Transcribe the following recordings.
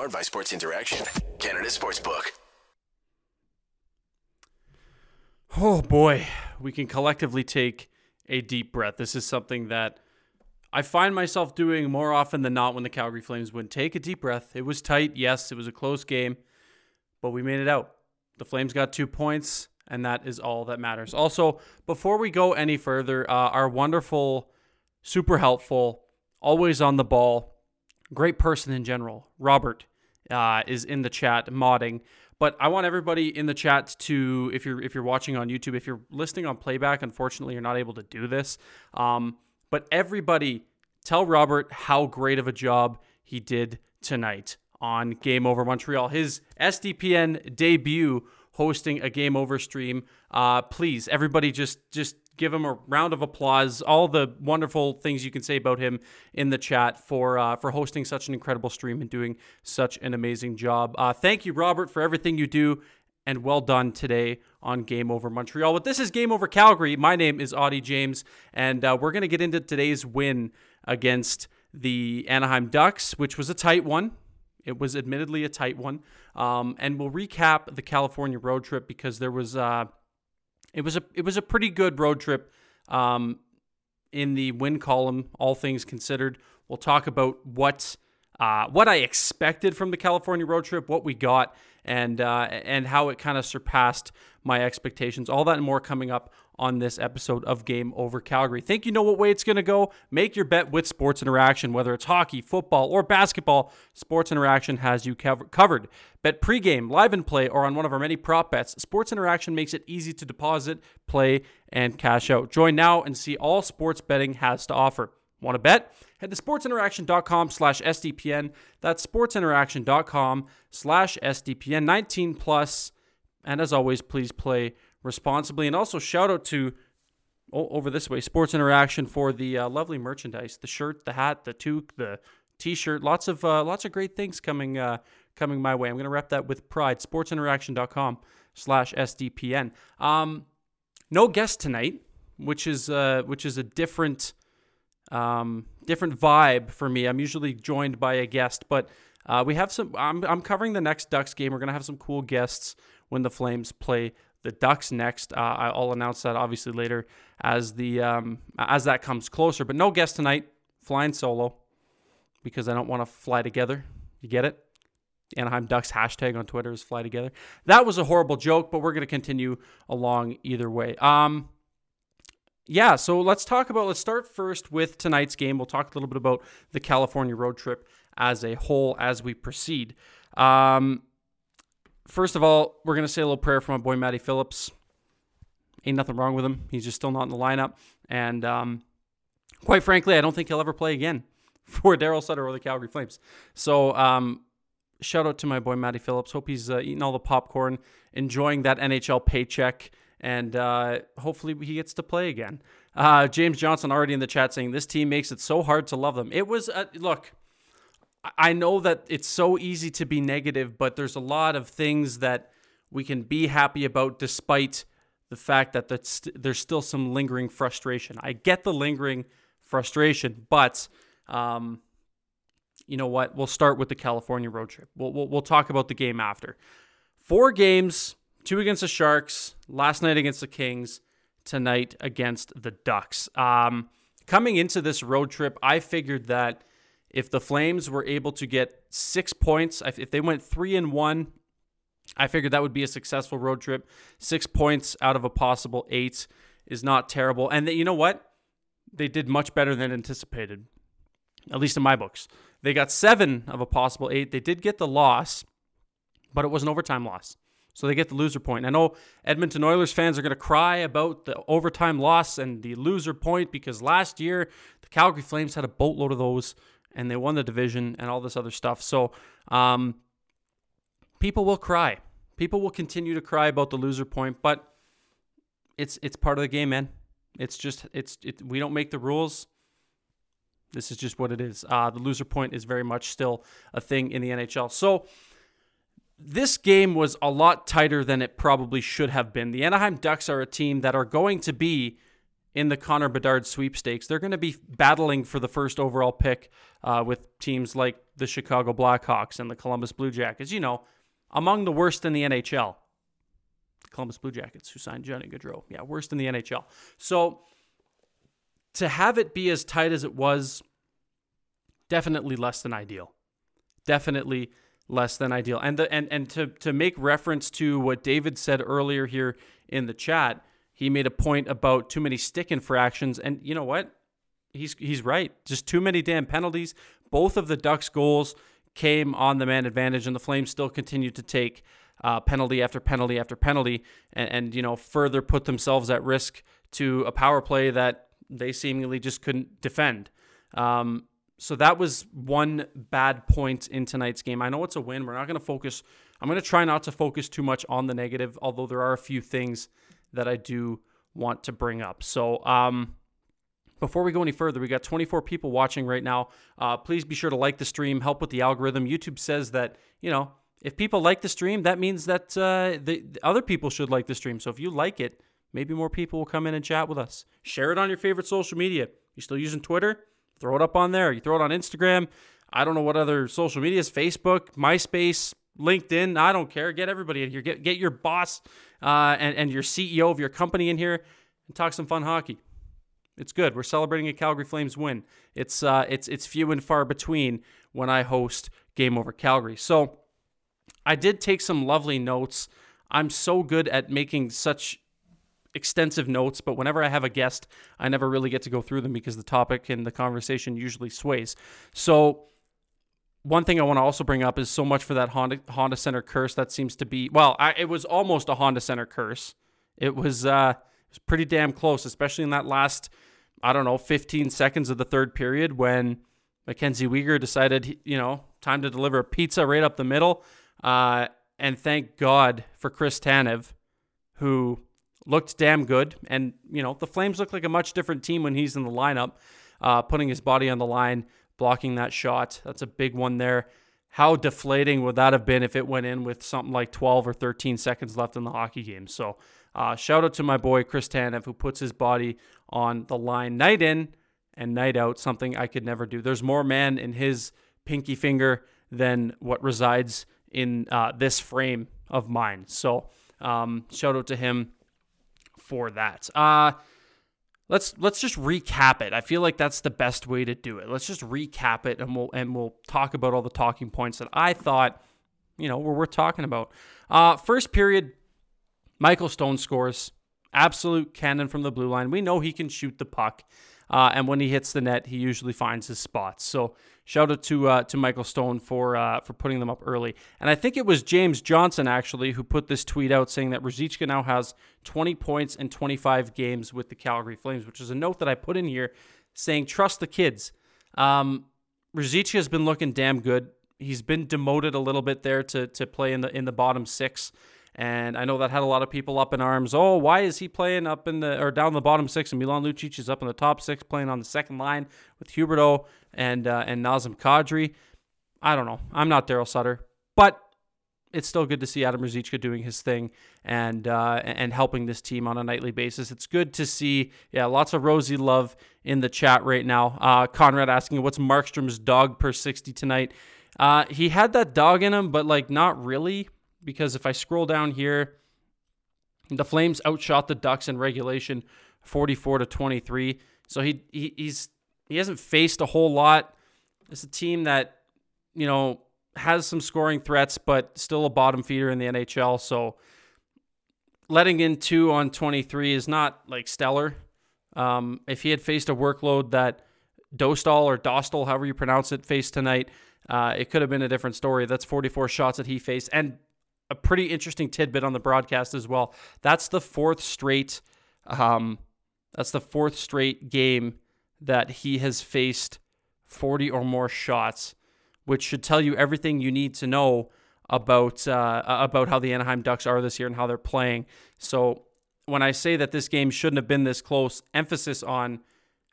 Powered by Sports Interaction, Canada Sportsbook. Oh boy, we can collectively take a deep breath. This is something that I find myself doing more often than not when the Calgary Flames win. Take a deep breath. It was tight. Yes, it was a close game, but we made it out. The Flames got two points, and that is all that matters. Also, before we go any further, uh, our wonderful, super helpful, always on the ball, great person in general, Robert, uh, is in the chat modding. But I want everybody in the chat to, if you're if you're watching on YouTube, if you're listening on playback, unfortunately you're not able to do this. Um, but everybody, tell Robert how great of a job he did tonight on Game Over Montreal. His SDPN debut hosting a Game Over stream. Uh, please, everybody, just just give him a round of applause. All the wonderful things you can say about him in the chat for uh, for hosting such an incredible stream and doing such an amazing job. Uh, thank you, Robert, for everything you do. And well done today on Game Over Montreal. But this is Game Over Calgary. My name is Audie James, and uh, we're going to get into today's win against the Anaheim Ducks, which was a tight one. It was admittedly a tight one. Um, and we'll recap the California road trip because there was uh, it was a it was a pretty good road trip um, in the win column, all things considered. We'll talk about what uh, what I expected from the California road trip, what we got, and uh, and how it kind of surpassed my expectations. All that and more coming up on this episode of Game Over Calgary. Think you know what way it's going to go? Make your bet with Sports Interaction, whether it's hockey, football, or basketball. Sports Interaction has you covered. Bet pregame, live and play, or on one of our many prop bets. Sports Interaction makes it easy to deposit, play, and cash out. Join now and see all sports betting has to offer. Want to bet? Head to sportsinteraction.com slash SDPN. That's sportsinteraction.com slash SDPN. 19 plus. And as always, please play responsibly. And also shout out to oh, over this way Sports Interaction for the uh, lovely merchandise, the shirt, the hat, the toque, the t-shirt. Lots of uh, lots of great things coming uh, coming my way. I'm going to wrap that with pride. Sportsinteraction.com slash SDPN. Um, no guest tonight, which is uh, which is a different um, different vibe for me. I'm usually joined by a guest, but uh, we have some. I'm, I'm covering the next Ducks game. We're gonna have some cool guests when the Flames play the Ducks next. Uh, I'll announce that obviously later as the um, as that comes closer. But no guest tonight. Flying solo because I don't want to fly together. You get it? Anaheim Ducks hashtag on Twitter is fly together. That was a horrible joke, but we're going to continue along either way. Um, yeah, so let's talk about, let's start first with tonight's game. We'll talk a little bit about the California road trip as a whole as we proceed. Um, first of all, we're going to say a little prayer for my boy Matty Phillips. Ain't nothing wrong with him. He's just still not in the lineup. And um, quite frankly, I don't think he'll ever play again for Daryl Sutter or the Calgary Flames. So um, shout out to my boy Matty Phillips. Hope he's uh, eating all the popcorn, enjoying that NHL paycheck, and uh, hopefully he gets to play again. Uh, James Johnson already in the chat saying this team makes it so hard to love them. It was look. I know that it's so easy to be negative, but there's a lot of things that we can be happy about despite the fact that there's still some lingering frustration. I get the lingering frustration, but um, you know what? We'll start with the California road trip. We'll, we'll, we'll talk about the game after. Four games, two against the Sharks, last night against the Kings, tonight against the Ducks. Um, coming into this road trip, I figured that if the Flames were able to get six points, if they went three and one, I figured that would be a successful road trip. Six points out of a possible eight is not terrible. And you know what? They did much better than anticipated, at least in my books. They got seven of a possible eight. They did get the loss, but it was an overtime loss. So they get the loser point. I know Edmonton Oilers fans are going to cry about the overtime loss and the loser point because last year the Calgary Flames had a boatload of those and they won the division and all this other stuff. So um, people will cry. People will continue to cry about the loser point, but it's it's part of the game, man. It's just it's it, we don't make the rules. This is just what it is. Uh, the loser point is very much still a thing in the NHL. So this game was a lot tighter than it probably should have been. The Anaheim Ducks are a team that are going to be in the Connor Bedard sweepstakes. They're going to be battling for the first overall pick uh, with teams like the Chicago Blackhawks and the Columbus Blue Jackets. You know, among the worst in the NHL. The Columbus Blue Jackets, who signed Johnny Gaudreau. Yeah, worst in the NHL. So to have it be as tight as it was, definitely less than ideal. Definitely less than ideal. And the and and to to make reference to what David said earlier here in the chat, he made a point about too many stick infractions, and you know what? He's he's right. Just too many damn penalties. Both of the Ducks goals came on the man advantage, and the Flames still continued to take uh, penalty after penalty after penalty, and, and you know further put themselves at risk to a power play that they seemingly just couldn't defend. Um, so that was one bad point in tonight's game. I know it's a win. We're not going to focus. I'm going to try not to focus too much on the negative, although there are a few things that I do want to bring up. So, um, before we go any further, we got 24 people watching right now. Uh, please be sure to like the stream, help with the algorithm. YouTube says that, you know, if people like the stream, that means that uh, the, the other people should like the stream. So if you like it, maybe more people will come in and chat with us. Share it on your favorite social media. You still using Twitter? Throw it up on there. You throw it on Instagram. I don't know what other social medias, Facebook, MySpace, LinkedIn. I don't care. Get everybody in here. Get get your boss uh, and and your CEO of your company in here and talk some fun hockey. It's good. We're celebrating a Calgary Flames win. It's uh, it's it's few and far between when I host Game Over Calgary. So I did take some lovely notes. I'm so good at making such extensive notes, but whenever I have a guest, I never really get to go through them because the topic and the conversation usually sways. So, one thing I want to also bring up is so much for that Honda Honda Center curse that seems to be well, I, it was almost a Honda Center curse. It was uh, it was pretty damn close, especially in that last I don't know 15 seconds of the third period when Mackenzie Weegar decided you know time to deliver a pizza right up the middle. Uh, and thank God for Chris Tanev, who looked damn good. And, you know, the Flames look like a much different team when he's in the lineup, uh, putting his body on the line, blocking that shot. That's a big one there. How deflating would that have been if it went in with something like 12 or 13 seconds left in the hockey game? So, uh, shout out to my boy Chris Tanev, who puts his body on the line night in and night out, something I could never do. There's more man in his pinky finger than what resides in uh, this frame of mine. So, um, shout out to him for that. Uh let's let's just recap it. I feel like that's the best way to do it. Let's just recap it and we'll and we'll talk about all the talking points that I thought, you know, were worth talking about. Uh first period, Michael Stone scores. Absolute cannon from the blue line. We know he can shoot the puck. Uh, and when he hits the net, he usually finds his spots. So shout out to uh, to Michael Stone for uh, for putting them up early. And I think it was James Johnson actually who put this tweet out saying that Ruzicka now has 20 points in 25 games with the Calgary Flames, which is a note that I put in here saying trust the kids. Um, Ruzicka has been looking damn good. He's been demoted a little bit there to to play in the in the bottom six. And I know that had a lot of people up in arms. Oh, why is he playing up in the or down the bottom six? And Milan Lucic is up in the top six, playing on the second line with Huberdeau and uh, and Nazem Kadri. I don't know. I'm not Daryl Sutter, but it's still good to see Adam Ruzicka doing his thing and uh, and helping this team on a nightly basis. It's good to see, yeah, lots of rosy love in the chat right now. Uh, Conrad asking, "What's Markstrom's dog per 60 tonight?" Uh, he had that dog in him, but like not really because if I scroll down here, the Flames outshot the Ducks in regulation 44 to 23. So he, he he's he hasn't faced a whole lot. It's a team that, you know, has some scoring threats, but still a bottom feeder in the NHL. So letting in two on 23 is not like stellar. Um, if he had faced a workload that Dostal or Dostal, however you pronounce it, faced tonight, uh, it could have been a different story. That's 44 shots that he faced. And a pretty interesting tidbit on the broadcast as well. That's the fourth straight. Um, that's the fourth straight game that he has faced 40 or more shots, which should tell you everything you need to know about uh, about how the Anaheim Ducks are this year and how they're playing. So when I say that this game shouldn't have been this close, emphasis on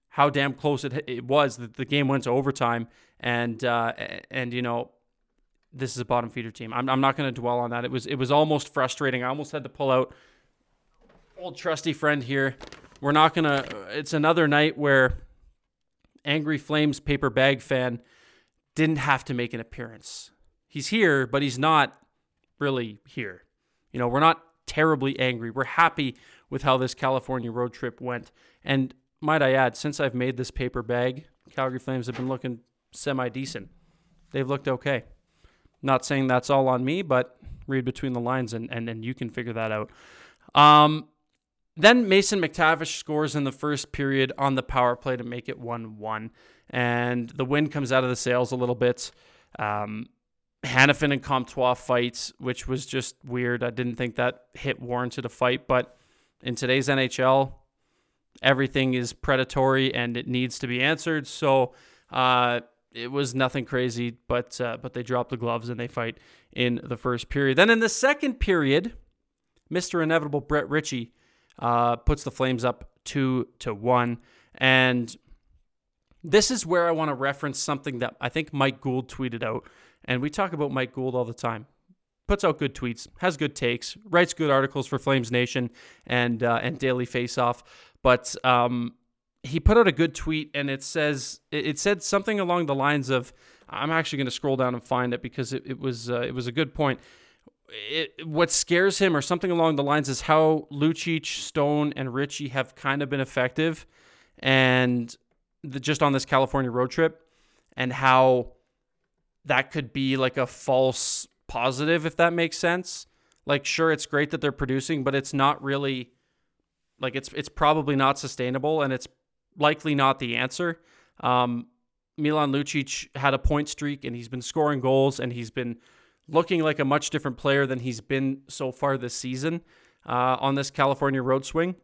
how damn close it, it was that the game went to overtime and uh, and you know this is a bottom feeder team. I'm, I'm not going to dwell on that. It was it was almost frustrating. I almost had to pull out old trusty friend here we're not gonna. It's another night where Angry Flames paper bag fan didn't have to make an appearance. He's here, but he's not really here. You know, we're not terribly angry. We're happy with how this California road trip went. And might I add, since I've made this paper bag, Calgary Flames have been looking semi decent. They've looked okay. Not saying that's all on me, but read between the lines and, and, and you can figure that out. Um, then Mason McTavish scores in the first period on the power play to make it 1 1. And the wind comes out of the sails a little bit. Um, Hanifin and Comtois fights, which was just weird. I didn't think that hit warranted a fight, but in today's NHL, everything is predatory and it needs to be answered. So uh, it was nothing crazy, but uh, but they drop the gloves and they fight in the first period. Then in the second period, Mr. Inevitable Brett Ritchie uh, puts the Flames up two to one, and this is where I want to reference something that I think Mike Gould tweeted out, and we talk about Mike Gould all the time. Puts out good tweets, has good takes, writes good articles for Flames Nation and uh, and Daily Faceoff. But um, he put out a good tweet, and it says it said something along the lines of, "I'm actually going to scroll down and find it because it, it was uh, it was a good point." It, what scares him, or something along the lines, is how Lucic, Stone, and Ritchie have kind of been effective, and the, just on this California road trip, and how that could be like a false positive, if that makes sense. Like, sure, it's great that they're producing, but it's not really like it's it's probably not sustainable, and it's likely not the answer. Um, Milan Lucic had a point streak, and he's been scoring goals, and he's been looking like a much different player than he's been so far this season uh, on this California road swing.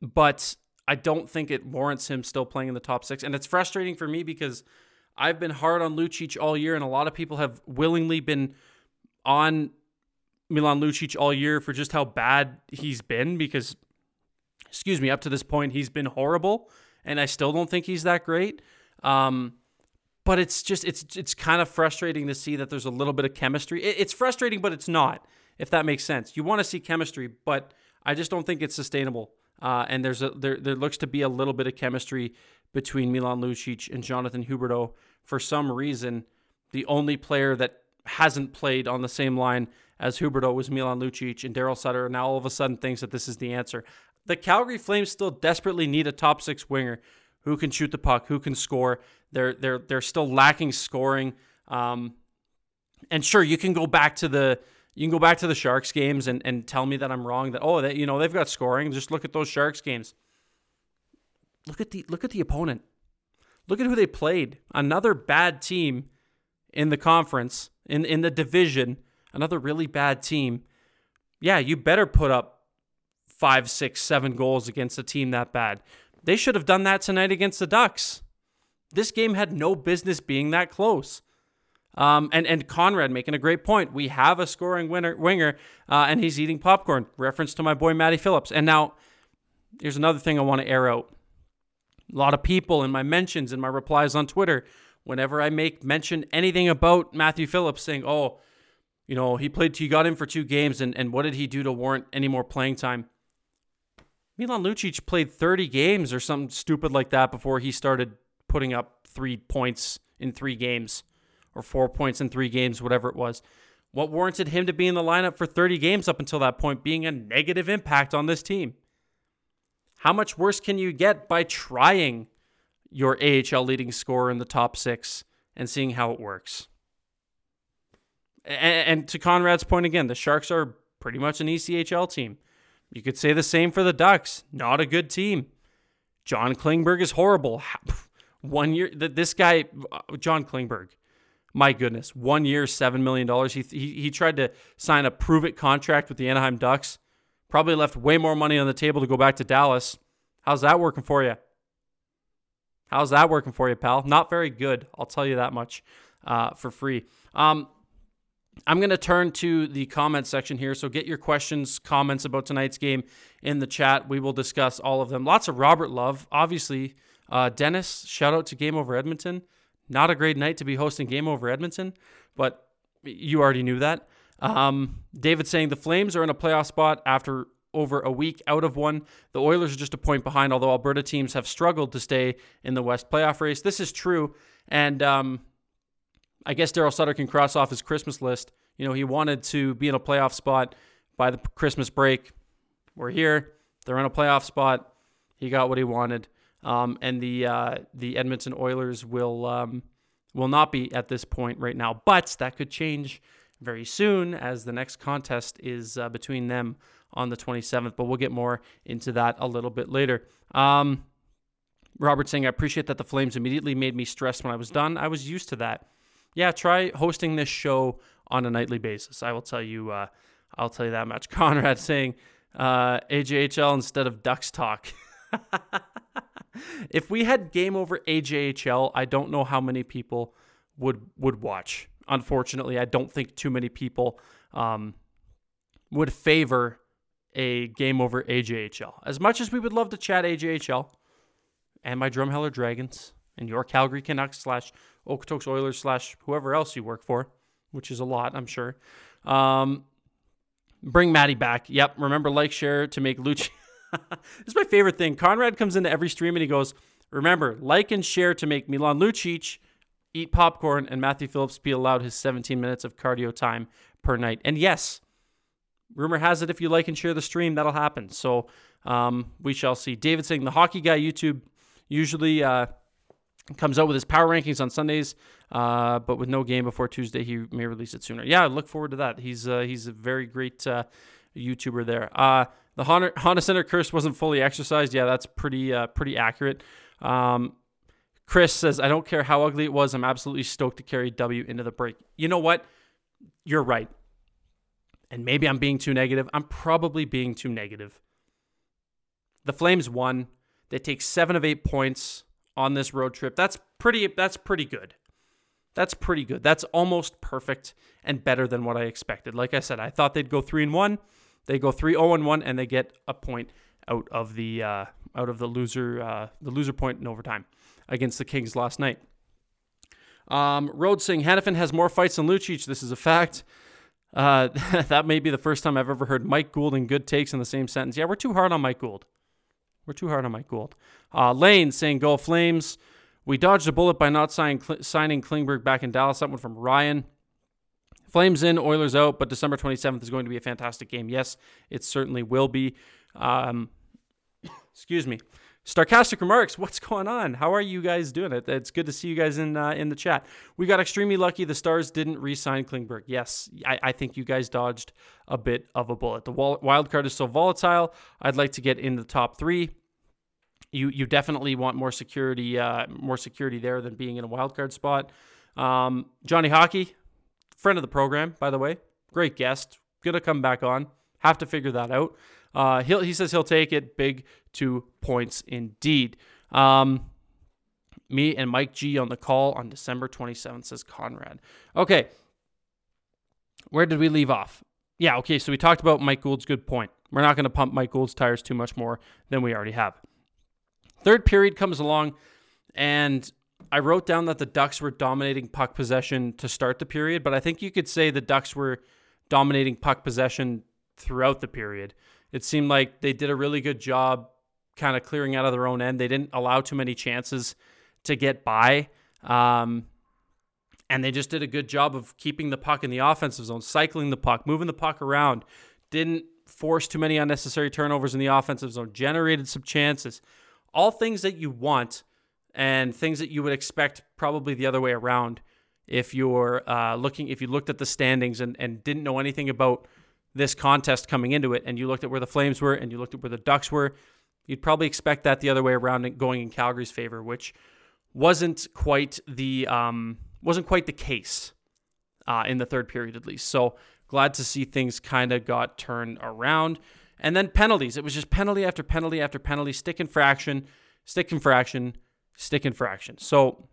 But I don't think it warrants him still playing in the top six, and it's frustrating for me because I've been hard on Lucic all year, and a lot of people have willingly been on Milan Lucic all year for just how bad he's been because, excuse me, up to this point, he's been horrible, and I still don't think he's that great. Um, but it's just it's it's kind of frustrating to see that there's a little bit of chemistry. it's frustrating, but it's not. If that makes sense, you want to see chemistry, but I just don't think it's sustainable. Uh, and there's a there there looks to be a little bit of chemistry between Milan Lucic and Jonathan Huberdeau. For some reason, the only player that hasn't played on the same line as Huberdeau was Milan Lucic and Daryl Sutter. Now all of a sudden thinks that this is the answer. The Calgary Flames still desperately need a top six winger who can shoot the puck, who can score. They're they're they're still lacking scoring. Um, and sure, you can go back to the you can go back to the Sharks games and, and tell me that I'm wrong. That oh, that you know they've got scoring. Just look at those Sharks games. Look at the look at the opponent. Look at who they played. Another bad team in the conference, in, in the division, another really bad team. Yeah, you better put up five, six, seven goals against a team that bad. They should have done that tonight against the Ducks. This game had no business being that close. Um, and and Conrad making a great point. We have a scoring winner, winger, uh, and he's eating popcorn. Reference to my boy Matty Phillips. And now, here's another thing I want to air out. A lot of people in my mentions and my replies on Twitter, whenever I make mention anything about Matthew Phillips, saying, "Oh, you know, he played, he got in for two games, and and what did he do to warrant any more playing time?" Milan Lucic played 30 games or something stupid like that before he started putting up three points in three games or four points in three games, whatever it was. What warranted him to be in the lineup for 30 games up until that point being a negative impact on this team? How much worse can you get by trying your AHL leading scorer in the top six and seeing how it works? And, to Conrad's point again, the Sharks are pretty much an ECHL team. You could say the same for the Ducks. Not a good team. John Klingberg is horrible. One year, this guy, uh, John Klingberg, my goodness, one year, $7 million. He, he, he tried to sign a prove it contract with the Anaheim Ducks. Probably left way more money on the table to go back to Dallas. How's that working for you? How's that working for you, pal? Not very good. I'll tell you that much uh, for free. Um, I'm going to turn to the comment section here. So get your questions, comments about tonight's game in the chat. We will discuss all of them. Lots of Robert Love. Obviously, uh, Dennis, shout out to Game Over Edmonton. Not a great night to be hosting Game Over Edmonton, but you already knew that. Um, David saying the Flames are in a playoff spot after over a week out of one. The Oilers are just a point behind, although Alberta teams have struggled to stay in the West playoff race. This is true. And um, I guess Daryl Sutter can cross off his Christmas list. You know, he wanted to be in a playoff spot by the Christmas break. We're here. They're in a playoff spot. He got what he wanted. Um, and the uh, the Edmonton Oilers will um, will not be at this point right now, but that could change very soon as the next contest is uh, between them on the 27th. But we'll get more into that a little bit later. Um, Robert saying, I appreciate that the Flames immediately made me stressed when I was done. I was used to that. Yeah, try hosting this show on a nightly basis. I will tell you. Uh, I'll tell you that much. Conrad saying uh, AJHL instead of Ducks talk. if we had game over AJHL, I don't know how many people would would watch. Unfortunately, I don't think too many people um, would favor a game over AJHL. As much as we would love to chat AJHL and my Drumheller Dragons and your Calgary Canucks slash Okotoks Oilers slash whoever else you work for, which is a lot, I'm sure. Um, bring Maddie back. Yep. Remember, like, share to make Lucci. this is my favorite thing. Conrad comes into every stream and he goes, Remember, like and share to make Milan Lucic eat popcorn and Matthew Phillips be allowed his 17 minutes of cardio time per night. And yes, rumor has it if you like and share the stream, that'll happen. So um, we shall see. David saying the hockey guy YouTube usually uh, comes out with his power rankings on Sundays, uh, but with no game before Tuesday, he may release it sooner. Yeah, I look forward to that. He's uh, he's a very great uh, YouTuber there. Uh, the Honda, Honda Center curse wasn't fully exercised. Yeah, that's pretty uh, pretty accurate. Um, Chris says, I don't care how ugly it was. I'm absolutely stoked to carry W into the break. You know what? You're right. And maybe I'm being too negative. I'm probably being too negative. The Flames won. They take seven of eight points on this road trip. That's pretty that's pretty good. That's pretty good. That's almost perfect and better than what I expected. Like I said, I thought they'd go three and one. They go 3-0 and 1 and they get a point out of the uh, out of the loser uh, the loser point in overtime against the Kings last night. Um, Road saying Hanifin has more fights than Lucic. This is a fact. Uh, that may be the first time I've ever heard Mike Gould and good takes in the same sentence. Yeah, we're too hard on Mike Gould. We're too hard on Mike Gould. Uh, Lane saying go Flames. We dodged a bullet by not signing, signing Klingberg back in Dallas. That one from Ryan. Flames in, Oilers out, but December 27th is going to be a fantastic game. Yes, it certainly will be. Um, excuse me. Sarcastic remarks. What's going on? How are you guys doing? It. It's good to see you guys in uh, in the chat. We got extremely lucky. The Stars didn't re-sign Klingberg. Yes, I, I think you guys dodged a bit of a bullet. The wild card is so volatile. I'd like to get in the top three. You you definitely want more security uh, more security there than being in a wild card spot. Um, Johnny Hockey, friend of the program, by the way. Great guest. Gonna come back on. Have to figure that out. Uh, he he says he'll take it. Big two points indeed. Um, me and Mike G on the call on December 27th, says Conrad. Okay. Where did we leave off? Yeah, okay, so we talked about Mike Gould's good point. We're not going to pump Mike Gould's tires too much more than we already have. Third period comes along, and I wrote down that the Ducks were dominating puck possession to start the period, but I think you could say the Ducks were dominating puck possession throughout the period. It seemed like they did a really good job kind of clearing out of their own end. They didn't allow too many chances to get by. Um, and they just did a good job of keeping the puck in the offensive zone, cycling the puck, moving the puck around. Didn't force too many unnecessary turnovers in the offensive zone, generated some chances. All things that you want and things that you would expect probably the other way around if you're uh, looking if you looked at the standings and, and didn't know anything about this contest coming into it and you looked at where the flames were and you looked at where the ducks were you'd probably expect that the other way around going in calgary's favor which wasn't quite the um, wasn't quite the case uh, in the third period at least so glad to see things kind of got turned around and then penalties it was just penalty after penalty after penalty stick infraction stick infraction stick infraction. So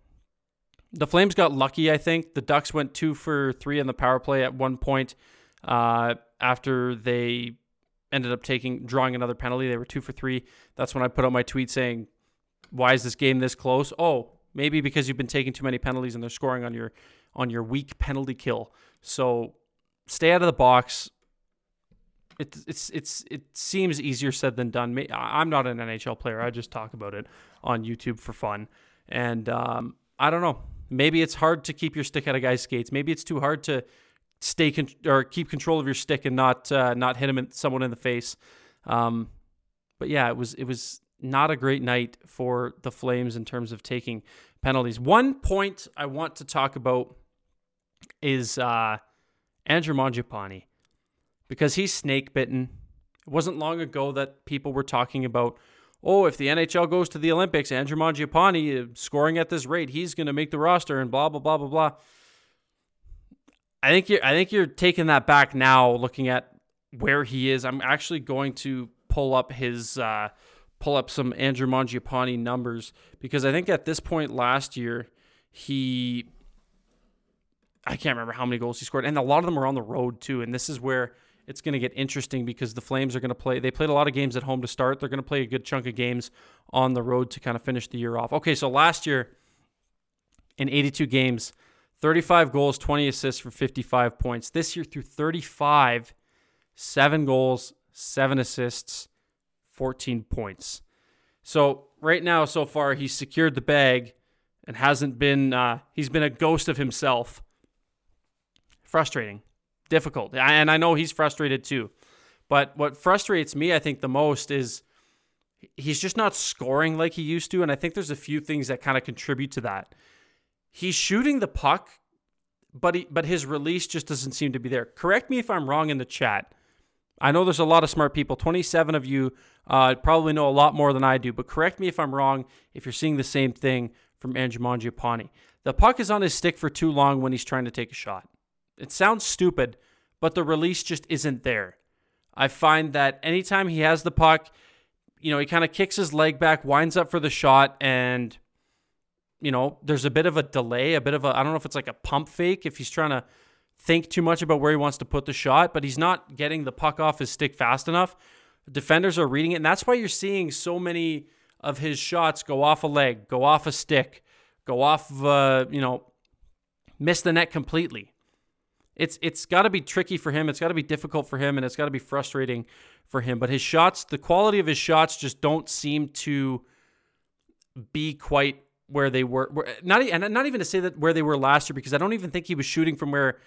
the Flames got lucky, I think. The Ducks went two for three on the power play at one point uh, after they ended up taking drawing another penalty. They were two for three. That's when I put out my tweet saying, "Why is this game this close?" Oh, maybe because you've been taking too many penalties and they're scoring on your on your weak penalty kill. So stay out of the box. It, it's it's it seems easier said than done. I'm not an NHL player. I just talk about it on YouTube for fun, and um, I don't know. Maybe it's hard to keep your stick out of guys' skates. Maybe it's too hard to stay con- or keep control of your stick and not uh, not hit him in, someone in the face. Um, but yeah, it was it was not a great night for the Flames in terms of taking penalties. One point I want to talk about is uh, Andrew Mangiapane because he's snake bitten. It wasn't long ago that people were talking about, oh, if the NHL goes to the Olympics, Andrew Mangiapane uh, scoring at this rate, he's going to make the roster and blah blah blah blah blah. I think you're I think you're taking that back now, looking at where he is. I'm actually going to pull up his uh, pull up some Andrew Mangiapane numbers because I think at this point last year he I can't remember how many goals he scored, and a lot of them are on the road too. And this is where it's going to get interesting because the Flames are going to play. They played a lot of games at home to start. They're going to play a good chunk of games on the road to kind of finish the year off. Okay, so last year in 82 games, 35 goals, 20 assists for 55 points. This year through 35, seven goals, seven assists, 14 points. So right now, so far, he's secured the bag and hasn't been. Uh, he's been a ghost of himself. Frustrating, difficult, and I know he's frustrated too. But what frustrates me, I think, the most is he's just not scoring like he used to, and I think there's a few things that kind of contribute to that. He's shooting the puck, but he, but his release just doesn't seem to be there. Correct me if I'm wrong in the chat. I know there's a lot of smart people. 27 of you uh, probably know a lot more than I do, but correct me if I'm wrong if you're seeing the same thing from Andrew Mangiapane. The puck is on his stick for too long when he's trying to take a shot. It sounds stupid, but the release just isn't there. I find that anytime he has the puck, you know, he kind of kicks his leg back, winds up for the shot, and, you know, there's a bit of a delay, a bit of a, I don't know if it's like a pump fake, if he's trying to think too much about where he wants to put the shot, but he's not getting the puck off his stick fast enough. Defenders are reading it, and that's why you're seeing so many of his shots go off a leg, go off a stick, go off, uh, you know, miss the net completely it's it's got to be tricky for him. It's got to be difficult for him, and it's got to be frustrating for him. But his shots, the quality of his shots, just don't seem to be quite where they were. Not and not even to say that where they were last year, because I don't even think he was shooting from where,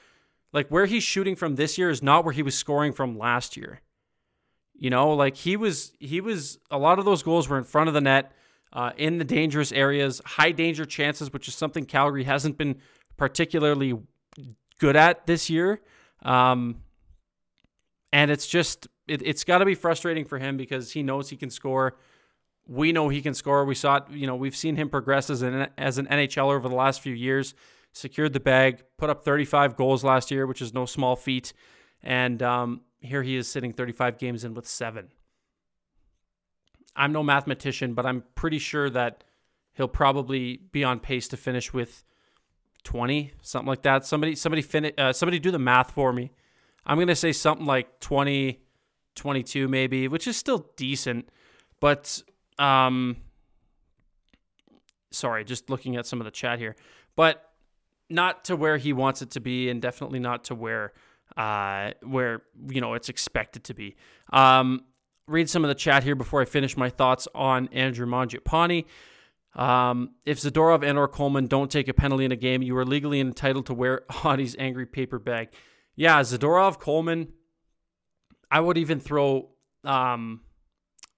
like where he's shooting from this year is not where he was scoring from last year. You know, like he was he was a lot of those goals were in front of the net. Uh, in the dangerous areas, high danger chances, which is something Calgary hasn't been particularly good at this year. Um, and it's just, it, has got to be frustrating for him because he knows he can score. We know he can score. We saw it, you know, we've seen him progress as an, as an NHLer over the last few years. Secured the bag, put up 35 goals last year, which is no small feat. And um, here he is sitting 35 games in with seven. I'm no mathematician, but I'm pretty sure that he'll probably be on pace to finish with 20, something like that. Somebody somebody fin- uh, somebody do the math for me. I'm going to say something like 20 22 maybe, which is still decent, but um sorry, just looking at some of the chat here. But not to where he wants it to be and definitely not to where uh where you know it's expected to be. Um read some of the chat here before I finish my thoughts on Andrew Mangiapane. Um, if Zadorov and or Coleman don't take a penalty in a game, you are legally entitled to wear Audie's angry paper bag. Yeah, Zadorov, Coleman. I would even throw um,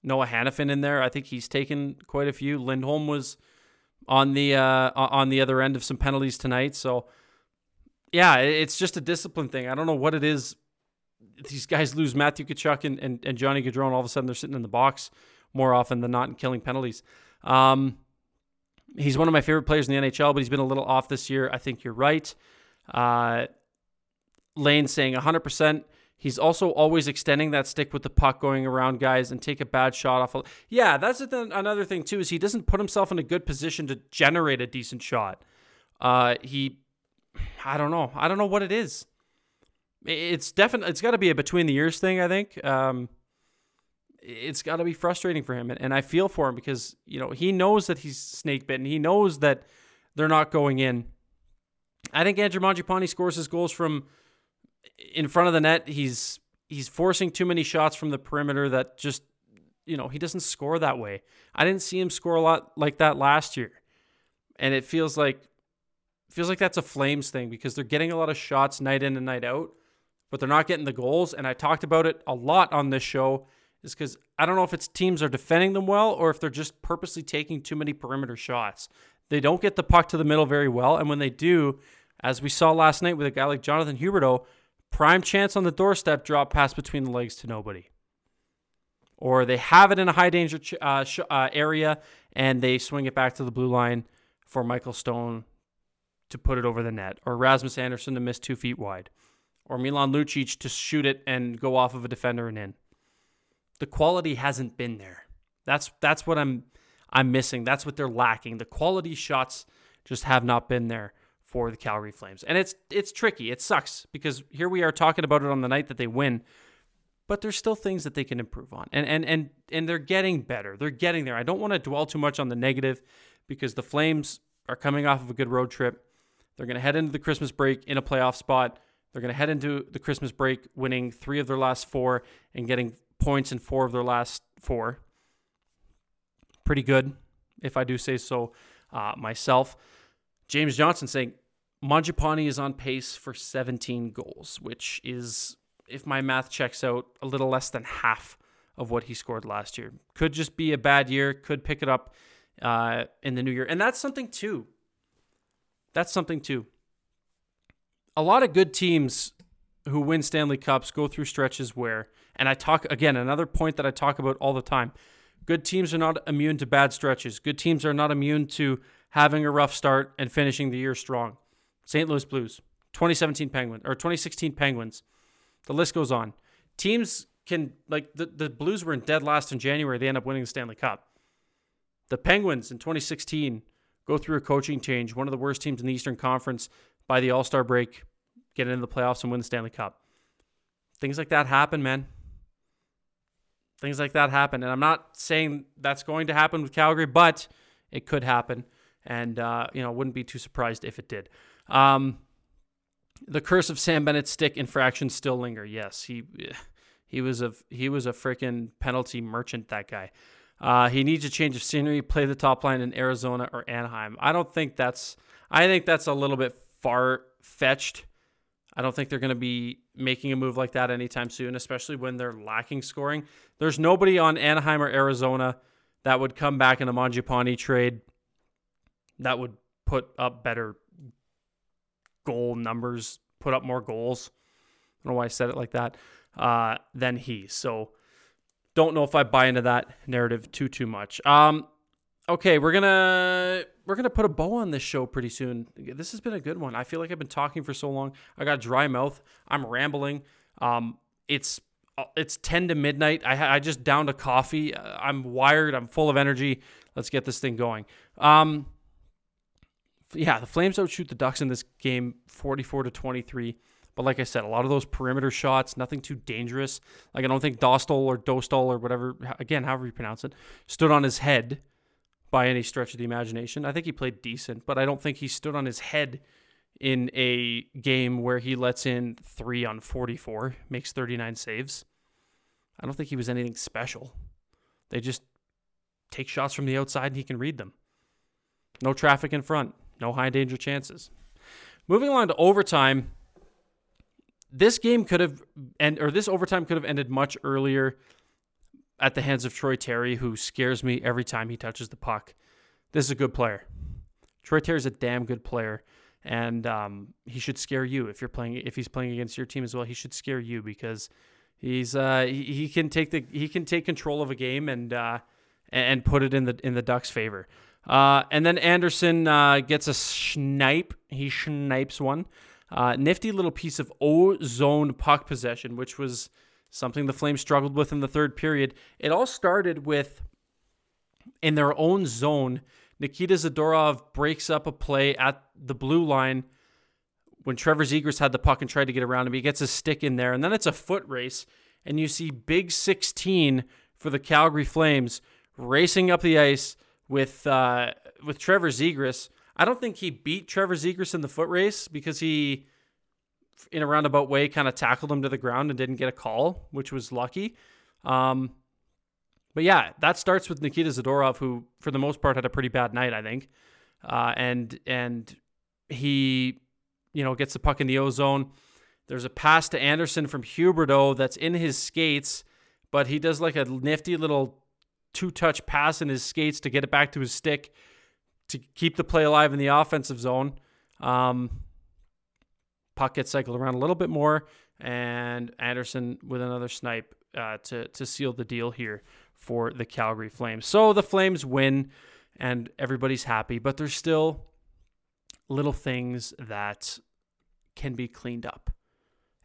Noah Hanifin in there. I think he's taken quite a few. Lindholm was on the uh, on the other end of some penalties tonight. So yeah, it's just a discipline thing. I don't know what it is. These guys lose Matthew Tkachuk and, and, and Johnny Gaudreau, all of a sudden they're sitting in the box more often than not and killing penalties. Um, He's one of my favorite players in the NHL, but he's been a little off this year. I think you're right. Uh, Lane saying 100%. He's also always extending that stick with the puck going around guys and take a bad shot off. Yeah, that's another thing too is he doesn't put himself in a good position to generate a decent shot. Uh, he, I don't know. I don't know what it is. It's definitely it's got to be a between the ears thing. I think. Um, it's got to be frustrating for him. And, and I feel for him because, you know, he knows that he's snake bitten. He knows that they're not going in. I think Andrew Mangiapane scores his goals from in front of the net. He's he's forcing too many shots from the perimeter that just you know, he doesn't score that way. I didn't see him score a lot like that last year. And it feels like feels like that's a Flames thing because they're getting a lot of shots night in and night out, but they're not getting the goals. And I talked about it a lot on this show, is because I don't know if it's teams are defending them well or if they're just purposely taking too many perimeter shots. They don't get the puck to the middle very well, and when they do, as we saw last night with a guy like Jonathan Huberdeau, prime chance on the doorstep, drop pass between the legs to nobody. Or they have it in a high danger uh, uh, area and they swing it back to the blue line for Michael Stone to put it over the net, or Rasmus Andersson to miss two feet wide, or Milan Lucic to shoot it and go off of a defender and in. The quality hasn't been there. That's that's what I'm I'm missing. That's what they're lacking. The quality shots just have not been there for the Calgary Flames. And it's it's tricky. It sucks because here we are talking about it on the night that they win, but there's still things that they can improve on. And and and and they're getting better. They're getting there. I don't want to dwell too much on the negative because the Flames are coming off of a good road trip. They're going to head into the Christmas break in a playoff spot. They're going to head into the Christmas break winning 3 of their last 4 and getting points in 4 of their last 4. Pretty good if I do say so uh, myself. James Johnson saying Mangiapane is on pace for 17 goals, which is, if my math checks out, a little less than half of what he scored last year. Could just be a bad year, could pick it up uh, in the new year. And that's something too. That's something too. A lot of good teams who win Stanley Cups go through stretches where, and I talk again, another point that I talk about all the time good teams are not immune to bad stretches. Good teams are not immune to having a rough start and finishing the year strong. St. Louis Blues, 2017 Penguins or 2016 Penguins. The list goes on. Teams can like the, the Blues were in dead last in January. They end up winning the Stanley Cup. The Penguins in 2016 go through a coaching change. One of the worst teams in the Eastern Conference by the All Star break, get into the playoffs and win the Stanley Cup. Things like that happen, man. Things like that happen, and I'm not saying that's going to happen with Calgary, but it could happen and uh, you know wouldn't be too surprised if it did. Um, the curse of Sam Bennett's stick infraction still linger. Yes, he he was a he was a freaking penalty merchant. That guy. Uh, he needs a change of scenery. Play the top line in Arizona or Anaheim. I don't think that's. I think that's a little bit far fetched. I don't think they're going to be making a move like that anytime soon, especially when they're lacking scoring. There's nobody on Anaheim or Arizona that would come back in a Mangiapane trade that would put up better goal numbers, put up more goals. I don't know why I said it like that. Uh, than he. So don't know if I buy into that narrative too too much. Um, okay, we're gonna we're gonna put a bow on this show pretty soon. This has been a good one. I feel like I've been talking for so long. I got dry mouth. I'm rambling. Um, it's it's 10 to midnight. I, I just downed a coffee. I'm wired. I'm full of energy. Let's get this thing going. Um, yeah, the Flames outshoot the Ducks in this game 44 to 23. But like I said, a lot of those perimeter shots, nothing too dangerous. Like I don't think Dostal or Dostal or whatever, again, however you pronounce it, stood on his head by any stretch of the imagination. I think he played decent, but I don't think he stood on his head in a game where he lets in three on 44, makes 39 saves. I don't think he was anything special. They just take shots from the outside and he can read them. No traffic in front. No high danger chances. Moving along to overtime, this game could have and or this overtime could have ended much earlier at the hands of Troy Terry, who scares me every time he touches the puck. This is a good player. Troy Terry is a damn good player, and um, he should scare you if you're playing. If he's playing against your team as well, he should scare you because he's uh, he, he can take the he can take control of a game and uh, and put it in the in the Ducks' favor. Uh, and then Andersson uh, gets a snipe. He snipes one. Uh, nifty little piece of O zone puck possession, which was something the Flames struggled with in the third period. It all started with in their own zone. Nikita Zadorov breaks up a play at the blue line when Trevor Zegras had the puck and tried to get around him. He gets a stick in there, and then it's a foot race, and you see Big 16 for the Calgary Flames racing up the ice with uh, with Trevor Zegras. I don't think he beat Trevor Zegras in the foot race because he in a roundabout way, kind of tackled him to the ground and didn't get a call, which was lucky. Um, but yeah, that starts with Nikita Zadorov, who for the most part had a pretty bad night, I think. Uh, and and he, you know, gets the puck in the O zone. There's a pass to Andersson from Huberdeau that's in his skates, but he does like a nifty little two touch pass in his skates to get it back to his stick to keep the play alive in the offensive zone. Um, puck gets cycled around a little bit more, and Andersson with another snipe uh, to to seal the deal here for the Calgary Flames. So the Flames win, and everybody's happy, but there's still little things that can be cleaned up.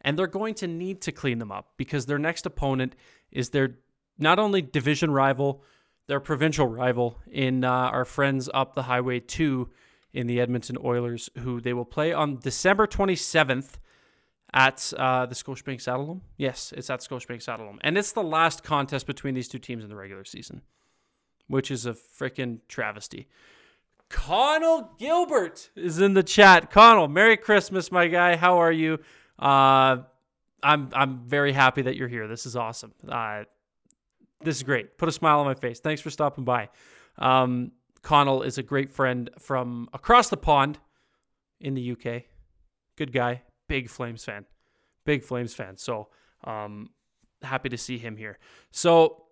And they're going to need to clean them up because their next opponent is their not only division rival, their provincial rival in uh, our friends up the highway 2 in the Edmonton Oilers, who they will play on December 27th at uh, the Scotiabank Saddledome. Yes, it's at Scotiabank Saddledome. And it's the last contest between these two teams in the regular season, which is a freaking travesty. Connell Gilbert is in the chat. Connell, Merry Christmas, my guy. How are you? Uh, I'm I'm very happy that you're here. This is awesome. Uh, this is great. Put a smile on my face. Thanks for stopping by. Um, Connell is a great friend from across the pond in the UK. Good guy, big Flames fan, big Flames fan. So um, happy to see him here. So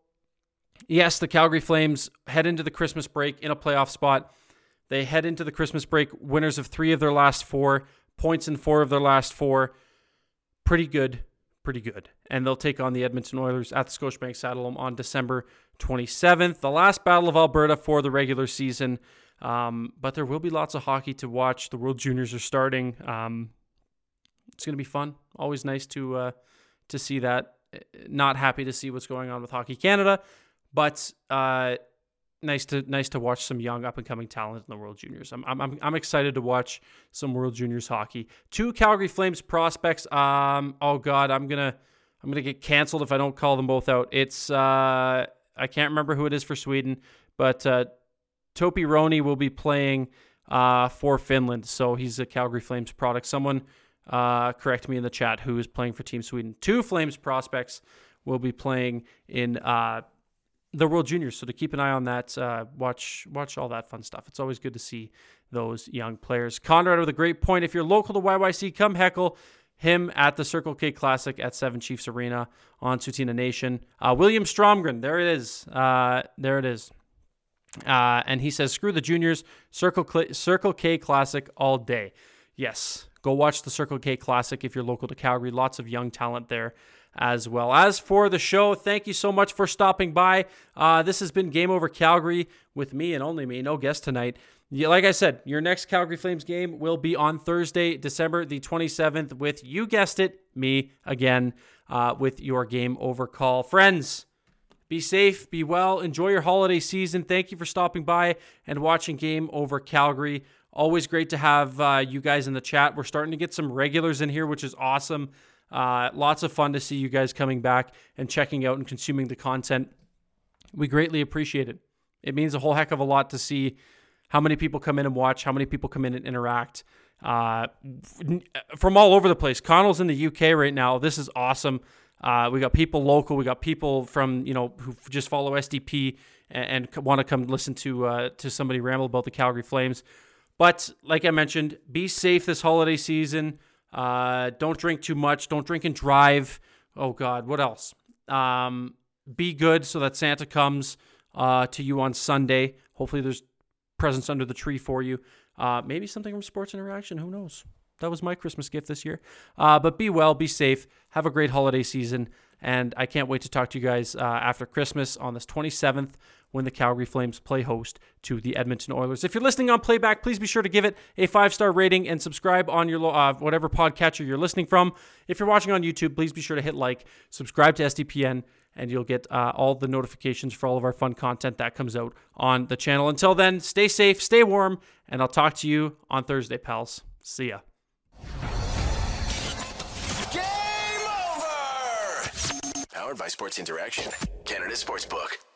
yes, the Calgary Flames head into the Christmas break in a playoff spot. They head into the Christmas break winners of three of their last four, points in four of their last four. Pretty good, pretty good. And they'll take on the Edmonton Oilers at the Scotiabank Saddledome on December 27th, the last Battle of Alberta for the regular season. Um, but there will be lots of hockey to watch. The World Juniors are starting. Um, it's going to be fun. Always nice to uh, to see that. Not happy to see what's going on with Hockey Canada, but uh, nice to nice to watch some young up and coming talent in the World Juniors. I'm I'm I'm excited to watch some World Juniors hockey. Two Calgary Flames prospects. Um, oh God, I'm gonna I'm gonna get canceled if I don't call them both out. It's uh, I can't remember who it is for Sweden, but uh, Topi Rönni will be playing uh, for Finland, so he's a Calgary Flames product. Someone uh, correct me in the chat who is playing for Team Sweden. Two Flames prospects will be playing in uh, the World Juniors. So to keep an eye on that, uh, watch watch all that fun stuff. It's always good to see those young players. Conrad with a great point. If you're local to YYC, come heckle him at the Circle K Classic at Seven Chiefs Arena on Tsuut'ina Nation. Uh, William Stromgren, there it is. Uh, there it is. Uh, and he says, "Screw the juniors, Circle Circle K Classic all day." Yes, go watch the Circle K Classic if you're local to Calgary. Lots of young talent there as well. As for the show, thank you so much for stopping by. Uh, this has been Game Over Calgary with me and only me, no guest tonight. Like I said, your next Calgary Flames game will be on Thursday, December the 27th, with, you guessed it, me again, uh, with your Game Over call. Friends, be safe, be well, enjoy your holiday season. Thank you for stopping by and watching Game Over Calgary. Always great to have uh, you guys in the chat. We're starting to get some regulars in here, which is awesome. Uh, lots of fun to see you guys coming back and checking out and consuming the content. We greatly appreciate it. It means a whole heck of a lot to see how many people come in and watch, how many people come in and interact uh, from all over the place. Connell's in the UK right now. This is awesome. Uh, we got people local. We got people from you know who just follow SDP and, and want to come listen to uh, to somebody ramble about the Calgary Flames. But like I mentioned, be safe this holiday season. Uh, don't drink too much. Don't drink and drive. Oh God, what else? Um, be good so that Santa comes uh, to you on Sunday. Hopefully, there's presents under the tree for you. Uh, maybe something from Sports Interaction. Who knows? That was my Christmas gift this year. Uh, but be well, be safe, have a great holiday season, and I can't wait to talk to you guys uh, after Christmas on this 27th when the Calgary Flames play host to the Edmonton Oilers. If you're listening on playback, please be sure to give it a five star rating and subscribe on your uh, whatever podcatcher you're listening from. If you're watching on YouTube, please be sure to hit like, subscribe to SDPN, and you'll get uh, all the notifications for all of our fun content that comes out on the channel. Until then, stay safe, stay warm, and I'll talk to you on Thursday, pals. See ya. Game over! Powered by Sports Interaction, Canada Sportsbook.